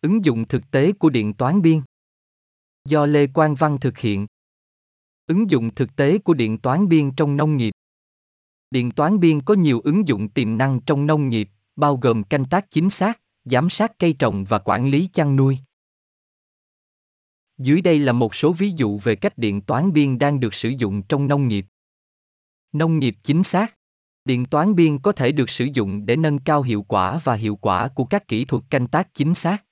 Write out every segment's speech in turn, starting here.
Ứng dụng thực tế của điện toán biên. Do Lê Quang Văn thực hiện. Ứng dụng thực tế của điện toán biên trong nông nghiệp. Điện toán biên có nhiều ứng dụng tiềm năng trong nông nghiệp, bao gồm canh tác chính xác, giám sát cây trồng và quản lý chăn nuôi. Dưới đây là một số ví dụ về cách điện toán biên đang được sử dụng trong nông nghiệp. Nông nghiệp chính xác. Điện toán biên có thể được sử dụng để nâng cao hiệu quả và hiệu quả của các kỹ thuật canh tác chính xác.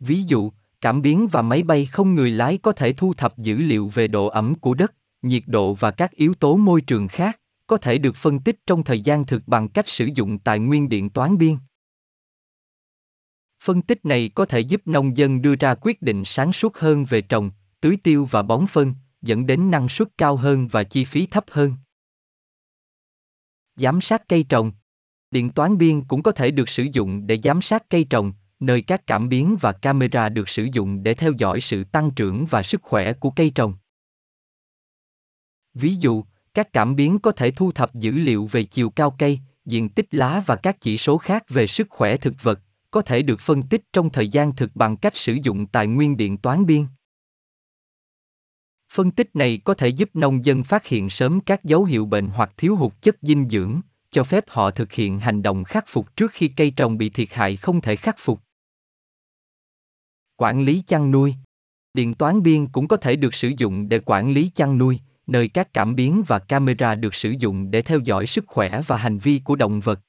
Ví dụ, cảm biến và máy bay không người lái có thể thu thập dữ liệu về độ ẩm của đất, nhiệt độ và các yếu tố môi trường khác, có thể được phân tích trong thời gian thực bằng cách sử dụng tài nguyên điện toán biên. Phân tích này có thể giúp nông dân đưa ra quyết định sáng suốt hơn về trồng, tưới tiêu và bón phân, dẫn đến năng suất cao hơn và chi phí thấp hơn. Giám sát cây trồng Điện toán biên cũng có thể được sử dụng để giám sát cây trồng, nơi các cảm biến và camera được sử dụng để theo dõi sự tăng trưởng và sức khỏe của cây trồng. Ví dụ, các cảm biến có thể thu thập dữ liệu về chiều cao cây, diện tích lá và các chỉ số khác về sức khỏe thực vật, có thể được phân tích trong thời gian thực bằng cách sử dụng tài nguyên điện toán biên. Phân tích này có thể giúp nông dân phát hiện sớm các dấu hiệu bệnh hoặc thiếu hụt chất dinh dưỡng, cho phép họ thực hiện hành động khắc phục trước khi cây trồng bị thiệt hại không thể khắc phục. Quản lý chăn nuôi Điện toán biên cũng có thể được sử dụng để quản lý chăn nuôi, nơi các cảm biến và camera được sử dụng để theo dõi sức khỏe và hành vi của động vật.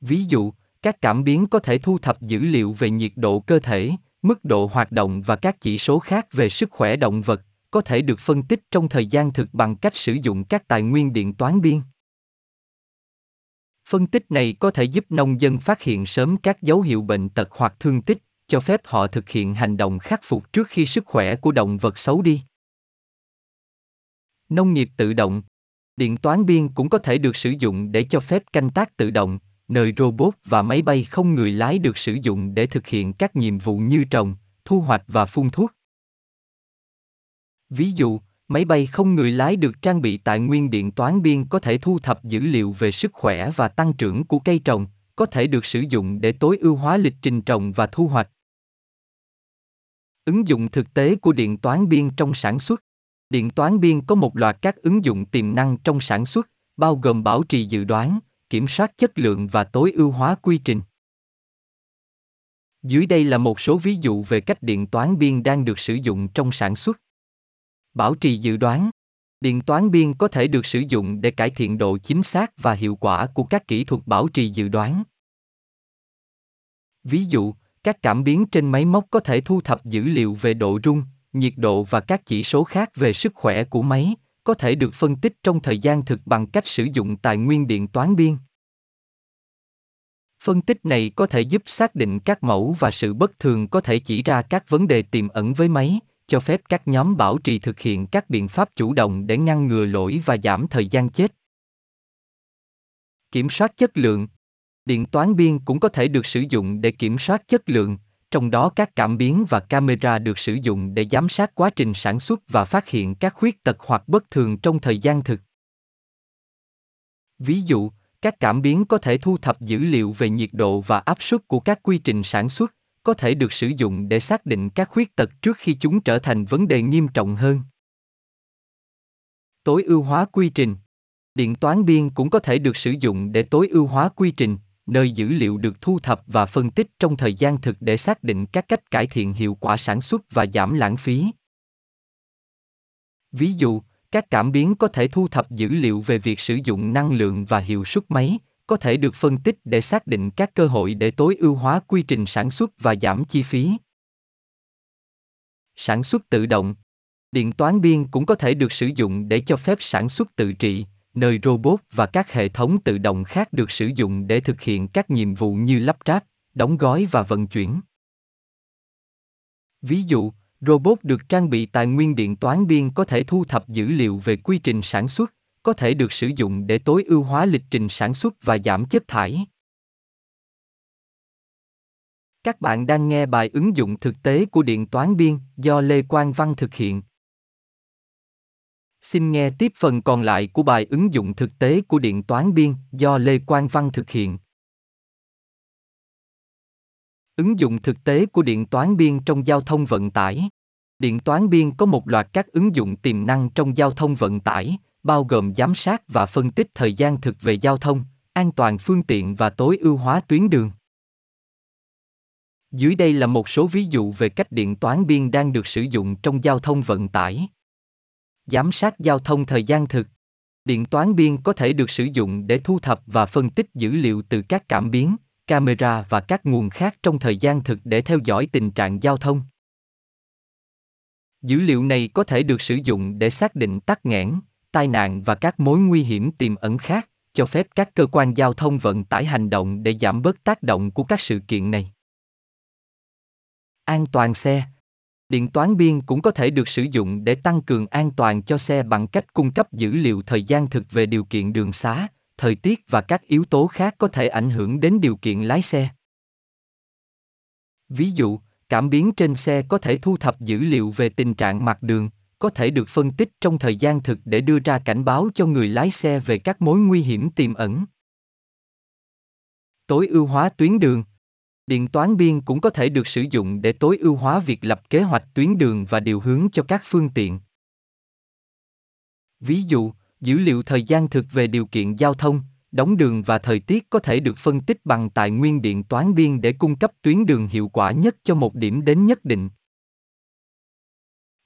Ví dụ, các cảm biến có thể thu thập dữ liệu về nhiệt độ cơ thể, mức độ hoạt động và các chỉ số khác về sức khỏe động vật, có thể được phân tích trong thời gian thực bằng cách sử dụng các tài nguyên điện toán biên. Phân tích này có thể giúp nông dân phát hiện sớm các dấu hiệu bệnh tật hoặc thương tích, cho phép họ thực hiện hành động khắc phục trước khi sức khỏe của động vật xấu đi. Nông nghiệp tự động Điện toán biên cũng có thể được sử dụng để cho phép canh tác tự động, nơi robot và máy bay không người lái được sử dụng để thực hiện các nhiệm vụ như trồng, thu hoạch và phun thuốc. Ví dụ, máy bay không người lái được trang bị tài nguyên điện toán biên có thể thu thập dữ liệu về sức khỏe và tăng trưởng của cây trồng, có thể được sử dụng để tối ưu hóa lịch trình trồng và thu hoạch. Ứng dụng thực tế của điện toán biên trong sản xuất. Điện toán biên có một loạt các ứng dụng tiềm năng trong sản xuất, bao gồm bảo trì dự đoán, kiểm soát chất lượng và tối ưu hóa quy trình. Dưới đây là một số ví dụ về cách điện toán biên đang được sử dụng trong sản xuất. Bảo trì dự đoán Điện toán biên có thể được sử dụng để cải thiện độ chính xác và hiệu quả của các kỹ thuật bảo trì dự đoán. Ví dụ, các cảm biến trên máy móc có thể thu thập dữ liệu về độ rung, nhiệt độ và các chỉ số khác về sức khỏe của máy, có thể được phân tích trong thời gian thực bằng cách sử dụng tài nguyên điện toán biên. Phân tích này có thể giúp xác định các mẫu và sự bất thường có thể chỉ ra các vấn đề tiềm ẩn với máy, cho phép các nhóm bảo trì thực hiện các biện pháp chủ động để ngăn ngừa lỗi và giảm thời gian chết. Kiểm soát chất lượng Điện toán biên cũng có thể được sử dụng để kiểm soát chất lượng, trong đó các cảm biến và camera được sử dụng để giám sát quá trình sản xuất và phát hiện các khuyết tật hoặc bất thường trong thời gian thực. Ví dụ, các cảm biến có thể thu thập dữ liệu về nhiệt độ và áp suất của các quy trình sản xuất, có thể được sử dụng để xác định các khuyết tật trước khi chúng trở thành vấn đề nghiêm trọng hơn. Tối ưu hóa quy trình Điện toán biên cũng có thể được sử dụng để tối ưu hóa quy trình, nơi dữ liệu được thu thập và phân tích trong thời gian thực để xác định các cách cải thiện hiệu quả sản xuất và giảm lãng phí. Ví dụ, các cảm biến có thể thu thập dữ liệu về việc sử dụng năng lượng và hiệu suất máy, có thể được phân tích để xác định các cơ hội để tối ưu hóa quy trình sản xuất và giảm chi phí. Sản xuất tự động Điện toán biên cũng có thể được sử dụng để cho phép sản xuất tự trị, nơi robot và các hệ thống tự động khác được sử dụng để thực hiện các nhiệm vụ như lắp ráp, đóng gói và vận chuyển. Ví dụ, robot được trang bị tài nguyên điện toán biên có thể thu thập dữ liệu về quy trình sản xuất, có thể được sử dụng để tối ưu hóa lịch trình sản xuất và giảm chất thải. Các bạn đang nghe bài ứng dụng thực tế của điện toán biên do Lê Quang Văn thực hiện. Xin nghe tiếp phần còn lại của bài ứng dụng thực tế của điện toán biên do Lê Quang Văn thực hiện. Ứng dụng thực tế của điện toán biên trong giao thông vận tải. Điện toán biên có một loạt các ứng dụng tiềm năng trong giao thông vận tải, bao gồm giám sát và phân tích thời gian thực về giao thông, an toàn phương tiện và tối ưu hóa tuyến đường. Dưới đây là một số ví dụ về cách điện toán biên đang được sử dụng trong giao thông vận tải. Giám sát giao thông thời gian thực. Điện toán biên có thể được sử dụng để thu thập và phân tích dữ liệu từ các cảm biến, camera và các nguồn khác trong thời gian thực để theo dõi tình trạng giao thông. Dữ liệu này có thể được sử dụng để xác định tắc nghẽn, tai nạn và các mối nguy hiểm tiềm ẩn khác, cho phép các cơ quan giao thông vận tải hành động để giảm bớt tác động của các sự kiện này. An toàn xe Điện toán biên cũng có thể được sử dụng để tăng cường an toàn cho xe bằng cách cung cấp dữ liệu thời gian thực về điều kiện đường xá, thời tiết và các yếu tố khác có thể ảnh hưởng đến điều kiện lái xe. Ví dụ, cảm biến trên xe có thể thu thập dữ liệu về tình trạng mặt đường, có thể được phân tích trong thời gian thực để đưa ra cảnh báo cho người lái xe về các mối nguy hiểm tiềm ẩn. Tối ưu hóa tuyến đường Điện toán biên cũng có thể được sử dụng để tối ưu hóa việc lập kế hoạch tuyến đường và điều hướng cho các phương tiện. Ví dụ, dữ liệu thời gian thực về điều kiện giao thông, đóng đường và thời tiết có thể được phân tích bằng tài nguyên điện toán biên để cung cấp tuyến đường hiệu quả nhất cho một điểm đến nhất định.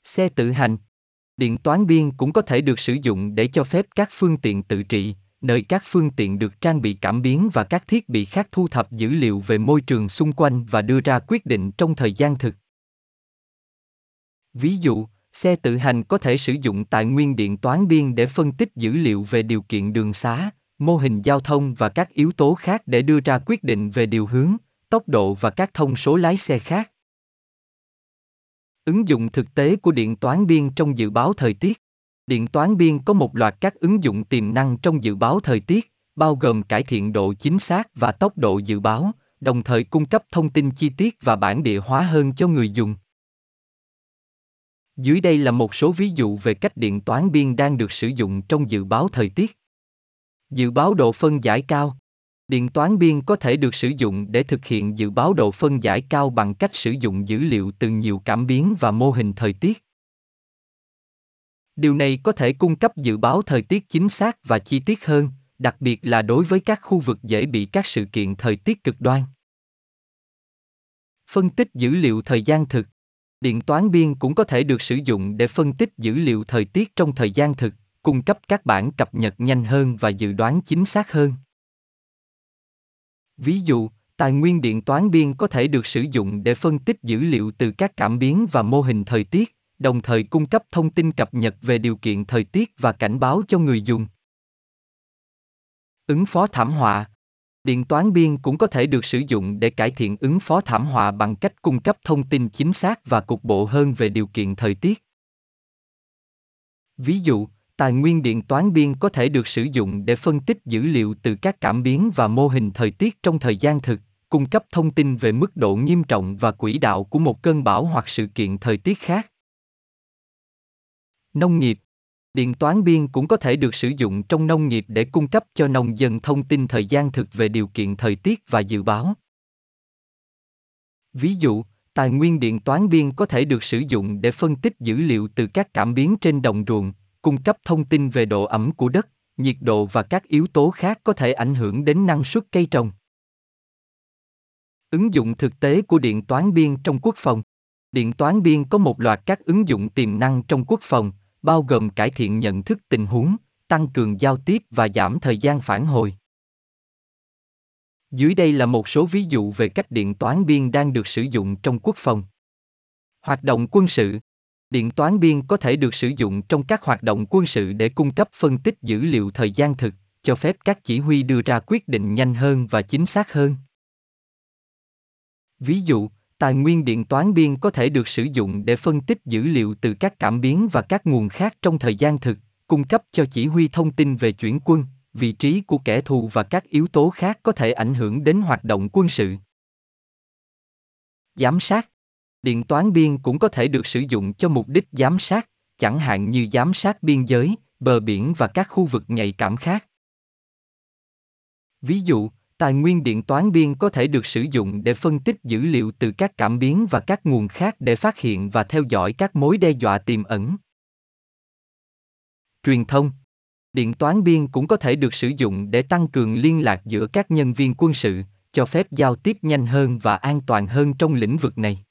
Xe tự hành Điện toán biên cũng có thể được sử dụng để cho phép các phương tiện tự trị, nơi các phương tiện được trang bị cảm biến và các thiết bị khác thu thập dữ liệu về môi trường xung quanh và đưa ra quyết định trong thời gian thực. Ví dụ, xe tự hành có thể sử dụng tài nguyên điện toán biên để phân tích dữ liệu về điều kiện đường xá, mô hình giao thông và các yếu tố khác để đưa ra quyết định về điều hướng, tốc độ và các thông số lái xe khác. Ứng dụng thực tế của điện toán biên trong dự báo thời tiết Điện toán biên có một loạt các ứng dụng tiềm năng trong dự báo thời tiết, bao gồm cải thiện độ chính xác và tốc độ dự báo, đồng thời cung cấp thông tin chi tiết và bản địa hóa hơn cho người dùng. Dưới đây là một số ví dụ về cách điện toán biên đang được sử dụng trong dự báo thời tiết. Dự báo độ phân giải cao. Điện toán biên có thể được sử dụng để thực hiện dự báo độ phân giải cao bằng cách sử dụng dữ liệu từ nhiều cảm biến và mô hình thời tiết. Điều này có thể cung cấp dự báo thời tiết chính xác và chi tiết hơn, đặc biệt là đối với các khu vực dễ bị các sự kiện thời tiết cực đoan. Phân tích dữ liệu thời gian thực. Điện toán biên cũng có thể được sử dụng để phân tích dữ liệu thời tiết trong thời gian thực, cung cấp các bản cập nhật nhanh hơn và dự đoán chính xác hơn. Ví dụ, tài nguyên điện toán biên có thể được sử dụng để phân tích dữ liệu từ các cảm biến và mô hình thời tiết, đồng thời cung cấp thông tin cập nhật về điều kiện thời tiết và cảnh báo cho người dùng. Ứng phó thảm họa Điện toán biên cũng có thể được sử dụng để cải thiện ứng phó thảm họa bằng cách cung cấp thông tin chính xác và cục bộ hơn về điều kiện thời tiết. Ví dụ, tài nguyên điện toán biên có thể được sử dụng để phân tích dữ liệu từ các cảm biến và mô hình thời tiết trong thời gian thực, cung cấp thông tin về mức độ nghiêm trọng và quỹ đạo của một cơn bão hoặc sự kiện thời tiết khác. Nông nghiệp Điện toán biên cũng có thể được sử dụng trong nông nghiệp để cung cấp cho nông dân thông tin thời gian thực về điều kiện thời tiết và dự báo. Ví dụ, tài nguyên điện toán biên có thể được sử dụng để phân tích dữ liệu từ các cảm biến trên đồng ruộng, cung cấp thông tin về độ ẩm của đất, nhiệt độ và các yếu tố khác có thể ảnh hưởng đến năng suất cây trồng. Ứng dụng thực tế của điện toán biên trong quốc phòng Điện toán biên có một loạt các ứng dụng tiềm năng trong quốc phòng, bao gồm cải thiện nhận thức tình huống, tăng cường giao tiếp và giảm thời gian phản hồi. Dưới đây là một số ví dụ về cách điện toán biên đang được sử dụng trong quốc phòng. Hoạt động quân sự Điện toán biên có thể được sử dụng trong các hoạt động quân sự để cung cấp phân tích dữ liệu thời gian thực, cho phép các chỉ huy đưa ra quyết định nhanh hơn và chính xác hơn. Ví dụ, Tài nguyên điện toán biên có thể được sử dụng để phân tích dữ liệu từ các cảm biến và các nguồn khác trong thời gian thực, cung cấp cho chỉ huy thông tin về chuyển quân, vị trí của kẻ thù và các yếu tố khác có thể ảnh hưởng đến hoạt động quân sự. Giám sát Điện toán biên cũng có thể được sử dụng cho mục đích giám sát, chẳng hạn như giám sát biên giới, bờ biển và các khu vực nhạy cảm khác. Ví dụ, Tài nguyên điện toán biên có thể được sử dụng để phân tích dữ liệu từ các cảm biến và các nguồn khác để phát hiện và theo dõi các mối đe dọa tiềm ẩn. Truyền thông Điện toán biên cũng có thể được sử dụng để tăng cường liên lạc giữa các nhân viên quân sự, cho phép giao tiếp nhanh hơn và an toàn hơn trong lĩnh vực này.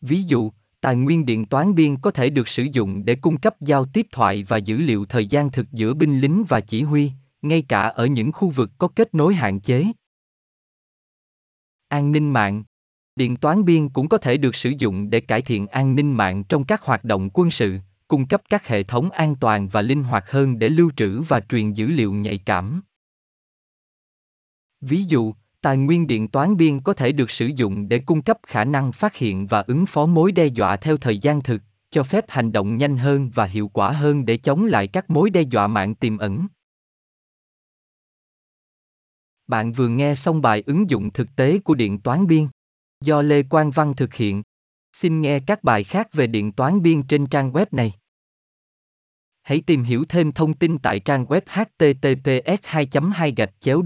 Ví dụ, tài nguyên điện toán biên có thể được sử dụng để cung cấp giao tiếp thoại và dữ liệu thời gian thực giữa binh lính và chỉ huy, ngay cả ở những khu vực có kết nối hạn chế. An ninh mạng Điện toán biên cũng có thể được sử dụng để cải thiện an ninh mạng trong các hoạt động quân sự, cung cấp các hệ thống an toàn và linh hoạt hơn để lưu trữ và truyền dữ liệu nhạy cảm. Ví dụ, tài nguyên điện toán biên có thể được sử dụng để cung cấp khả năng phát hiện và ứng phó mối đe dọa theo thời gian thực, cho phép hành động nhanh hơn và hiệu quả hơn để chống lại các mối đe dọa mạng tiềm ẩn. Bạn vừa nghe xong bài ứng dụng thực tế của điện toán biên do Lê Quang Văn thực hiện. Xin nghe các bài khác về điện toán biên trên trang web này. Hãy tìm hiểu thêm thông tin tại trang web https 2 2 gạch chéo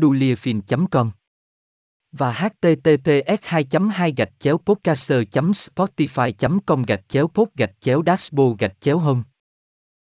com và https 2 2 gạch chéo podcaster spotify com gạch chéo pod gạch chéo dashboard gạch chéo home.